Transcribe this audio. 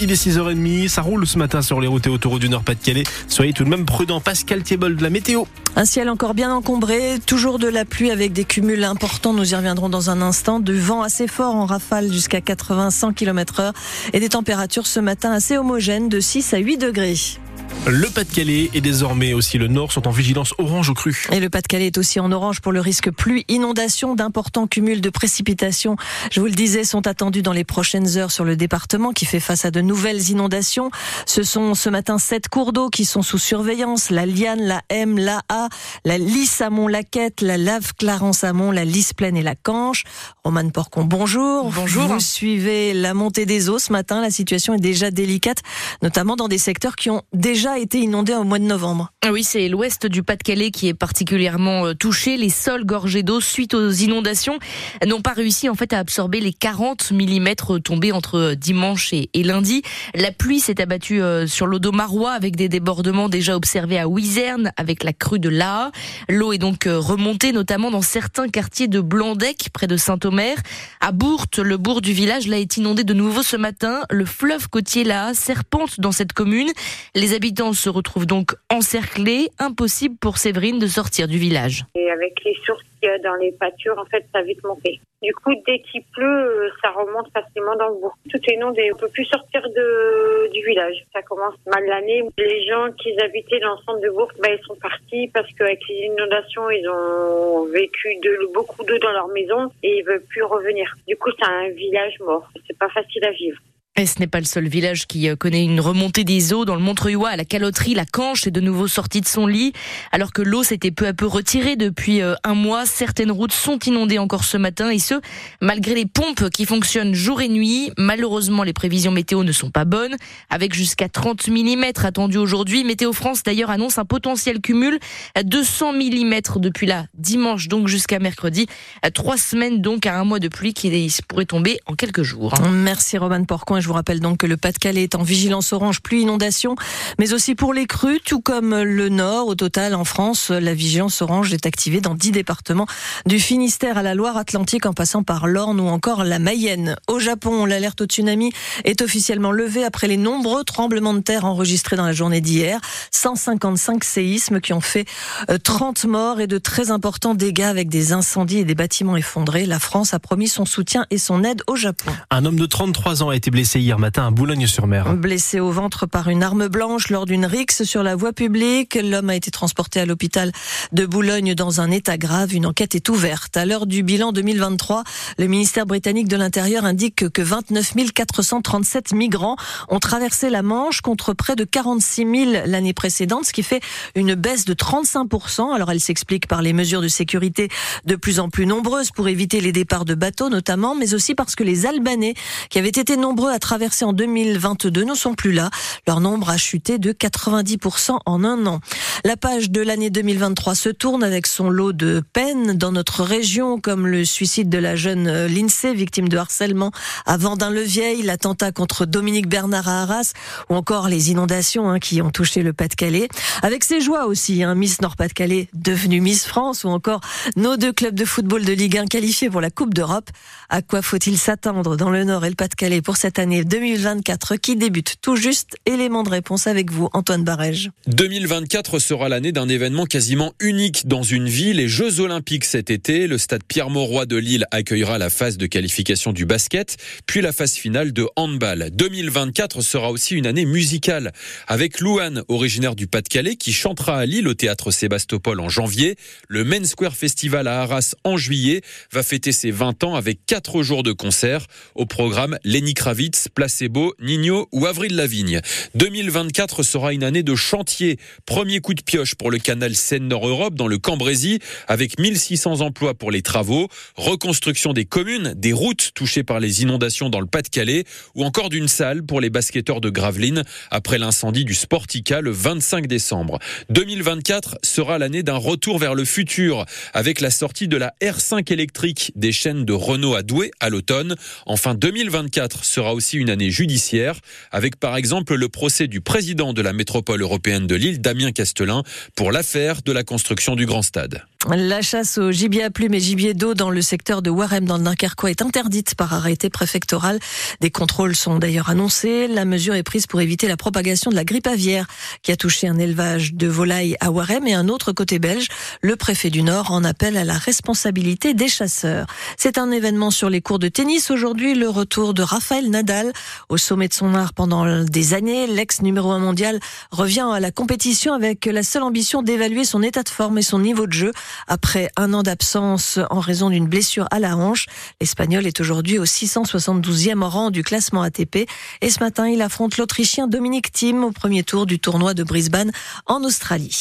il est 6h30, ça roule ce matin sur les routes et autoroutes du Nord-Pas-de-Calais. Soyez tout de même prudents. Pascal Thiebol de la météo. Un ciel encore bien encombré, toujours de la pluie avec des cumuls importants, nous y reviendrons dans un instant, du vent assez fort en rafale jusqu'à 80-100 km heure et des températures ce matin assez homogènes de 6 à 8 degrés. Le Pas-de-Calais et désormais aussi le Nord sont en vigilance orange au cru. Et le Pas-de-Calais est aussi en orange pour le risque pluie, inondation, d'importants cumuls de précipitations. Je vous le disais, sont attendus dans les prochaines heures sur le département qui fait face à de nouvelles inondations. Ce sont ce matin sept cours d'eau qui sont sous surveillance. La Liane, la M, la A, la Lys à Mont-Laquette, la Lave Clarence à Mont, la Lys Plaine et la Canche. Romane Porcon, bonjour. Bonjour. Vous suivez la montée des eaux ce matin. La situation est déjà délicate, notamment dans des secteurs qui ont déjà été inondé au mois de novembre. Ah oui, c'est l'ouest du Pas-de-Calais qui est particulièrement euh, touché. Les sols gorgés d'eau suite aux inondations n'ont pas réussi en fait à absorber les 40 mm tombés entre euh, dimanche et, lundi. La pluie s'est abattue euh, sur l'eau Marois avec des débordements déjà observés à Wizerne avec la crue de l'Aa. L'eau est donc remontée notamment dans certains quartiers de Blandec près de Saint-Omer. À Bourte, le bourg du village l'a est inondé de nouveau ce matin. Le fleuve côtier Laa serpente dans cette commune. Les habitants se retrouve donc encerclés, impossible pour Séverine de sortir du village. Et avec les sources qu'il y a dans les pâtures, en fait, ça a vite monté. Du coup, dès qu'il pleut, euh, ça remonte facilement dans le bourg. Tout est inondé. On peut plus sortir de, du village. Ça commence mal l'année. Les gens qui habitaient dans le centre de Bourg, bah, ils sont partis parce qu'avec les inondations, ils ont vécu de, beaucoup d'eau dans leur maison et ils veulent plus revenir. Du coup, c'est un village mort. C'est pas facile à vivre. Ce n'est pas le seul village qui euh, connaît une remontée des eaux. Dans le Montreuil, à la caloterie, la Canche est de nouveau sortie de son lit. Alors que l'eau s'était peu à peu retirée depuis euh, un mois, certaines routes sont inondées encore ce matin et ce, malgré les pompes qui fonctionnent jour et nuit. Malheureusement, les prévisions météo ne sont pas bonnes. Avec jusqu'à 30 mm attendus aujourd'hui, Météo France d'ailleurs annonce un potentiel cumul à 200 mm depuis là, dimanche donc jusqu'à mercredi. Trois semaines donc à un mois de pluie qui pourrait tomber en quelques jours. Merci Roman Porcon vous rappelle donc que le Pas-de-Calais est en vigilance orange pluie inondation, mais aussi pour les crues, tout comme le Nord. Au total, en France, la vigilance orange est activée dans dix départements, du Finistère à la Loire-Atlantique en passant par l'Orne ou encore la Mayenne. Au Japon, l'alerte au tsunami est officiellement levée après les nombreux tremblements de terre enregistrés dans la journée d'hier. 155 séismes qui ont fait 30 euh, morts et de très importants dégâts avec des incendies et des bâtiments effondrés. La France a promis son soutien et son aide au Japon. Un homme de 33 ans a été blessé hier matin à Boulogne-sur-Mer. Blessé au ventre par une arme blanche lors d'une rixe sur la voie publique, l'homme a été transporté à l'hôpital de Boulogne dans un état grave. Une enquête est ouverte. À l'heure du bilan 2023, le ministère britannique de l'Intérieur indique que 29 437 migrants ont traversé la Manche contre près de 46 000 l'année précédente, ce qui fait une baisse de 35 Alors elle s'explique par les mesures de sécurité de plus en plus nombreuses pour éviter les départs de bateaux notamment, mais aussi parce que les Albanais, qui avaient été nombreux à traversés en 2022 ne sont plus là. Leur nombre a chuté de 90% en un an. La page de l'année 2023 se tourne avec son lot de peines dans notre région, comme le suicide de la jeune euh, Lindsay, victime de harcèlement à Vendin-le-Vieil, l'attentat contre Dominique Bernard à Arras, ou encore les inondations hein, qui ont touché le Pas-de-Calais. Avec ses joies aussi, hein, Miss Nord-Pas-de-Calais devenue Miss France, ou encore nos deux clubs de football de Ligue 1 qualifiés pour la Coupe d'Europe. À quoi faut-il s'attendre dans le Nord et le Pas-de-Calais pour cette année 2024 qui débute tout juste? Élément de réponse avec vous, Antoine Barège. 2024 sera l'année d'un événement quasiment unique dans une ville, les Jeux Olympiques cet été. Le stade Pierre-Mauroy de Lille accueillera la phase de qualification du basket, puis la phase finale de handball. 2024 sera aussi une année musicale, avec Louane, originaire du Pas-de-Calais, qui chantera à Lille au théâtre Sébastopol en janvier. Le Main Square Festival à Arras en juillet va fêter ses 20 ans avec 4 jours de concerts. Au programme, Lenny Kravitz, Placebo, Nino ou Avril Lavigne. 2024 sera une année de chantier. Premier coup de pioche pour le canal Seine-Nord-Europe dans le Cambrésis avec 1600 emplois pour les travaux, reconstruction des communes, des routes touchées par les inondations dans le Pas-de-Calais ou encore d'une salle pour les basketteurs de Gravelines après l'incendie du Sportica le 25 décembre. 2024 sera l'année d'un retour vers le futur avec la sortie de la R5 électrique des chaînes de Renault à Douai à l'automne. Enfin 2024 sera aussi une année judiciaire, avec par exemple le procès du président de la métropole européenne de Lille, Damien Pour l'affaire de la construction du Grand Stade. La chasse au gibier à plumes et gibier d'eau dans le secteur de Warem dans le Dunkerquois est interdite par arrêté préfectoral. Des contrôles sont d'ailleurs annoncés. La mesure est prise pour éviter la propagation de la grippe aviaire qui a touché un élevage de volailles à Warem et un autre côté belge. Le préfet du Nord en appelle à la responsabilité des chasseurs. C'est un événement sur les cours de tennis aujourd'hui. Le retour de Raphaël Nadal au sommet de son art pendant des années. L'ex numéro un mondial revient à la compétition avec la seule ambition d'évaluer son état de forme et son niveau de jeu. Après un an d'absence en raison d'une blessure à la hanche, l'Espagnol est aujourd'hui au 672e rang du classement ATP. Et ce matin, il affronte l'Autrichien Dominique Thiem au premier tour du tournoi de Brisbane en Australie.